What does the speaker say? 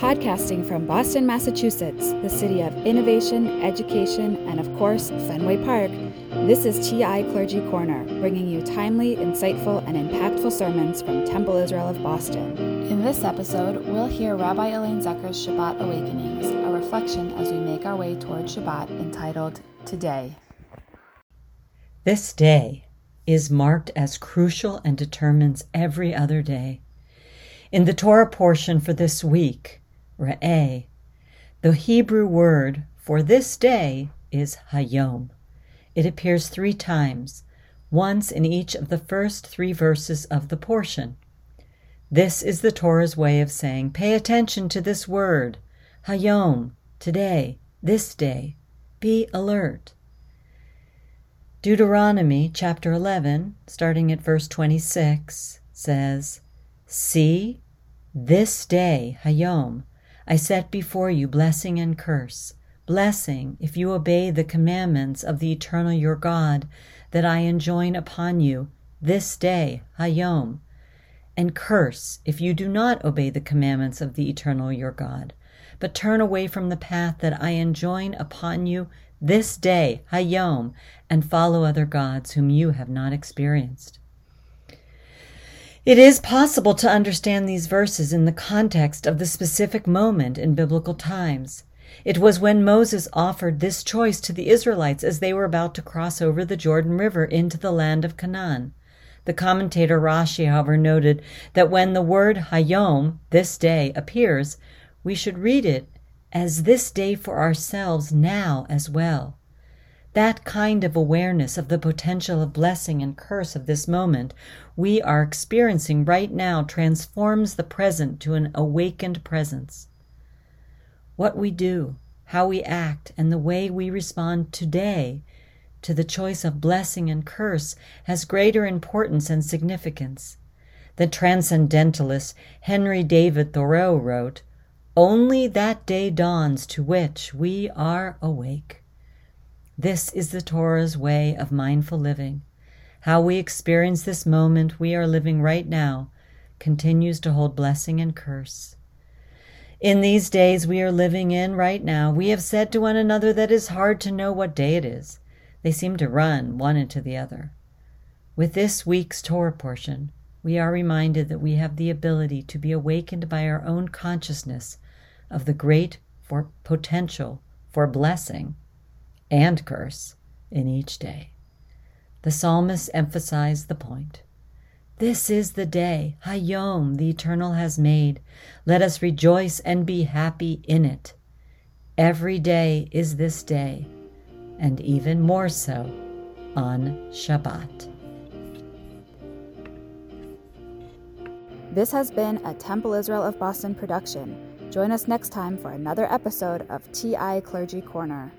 Podcasting from Boston, Massachusetts, the city of innovation, education, and of course, Fenway Park, this is TI Clergy Corner, bringing you timely, insightful, and impactful sermons from Temple Israel of Boston. In this episode, we'll hear Rabbi Elaine Zecher's Shabbat Awakenings, a reflection as we make our way toward Shabbat entitled Today. This day is marked as crucial and determines every other day. In the Torah portion for this week, Re'eh. The Hebrew word for this day is Hayom. It appears three times, once in each of the first three verses of the portion. This is the Torah's way of saying, pay attention to this word, Hayom, today, this day. Be alert. Deuteronomy chapter 11, starting at verse 26, says, See, this day, Hayom, I set before you blessing and curse. Blessing, if you obey the commandments of the eternal your God, that I enjoin upon you this day, Hayom. And curse, if you do not obey the commandments of the eternal your God, but turn away from the path that I enjoin upon you this day, Hayom, and follow other gods whom you have not experienced. It is possible to understand these verses in the context of the specific moment in biblical times. It was when Moses offered this choice to the Israelites as they were about to cross over the Jordan River into the land of Canaan. The commentator Rashi, however, noted that when the word Hayom, this day, appears, we should read it as this day for ourselves now as well. That kind of awareness of the potential of blessing and curse of this moment we are experiencing right now transforms the present to an awakened presence. What we do, how we act, and the way we respond today to the choice of blessing and curse has greater importance and significance. The transcendentalist Henry David Thoreau wrote, Only that day dawns to which we are awake. This is the Torah's way of mindful living. How we experience this moment we are living right now continues to hold blessing and curse. In these days we are living in right now, we have said to one another that it is hard to know what day it is. They seem to run one into the other. With this week's Torah portion, we are reminded that we have the ability to be awakened by our own consciousness of the great for potential for blessing and curse in each day. The psalmist emphasized the point. This is the day, Hayom, the Eternal has made. Let us rejoice and be happy in it. Every day is this day, and even more so on Shabbat. This has been a Temple Israel of Boston production. Join us next time for another episode of TI Clergy Corner.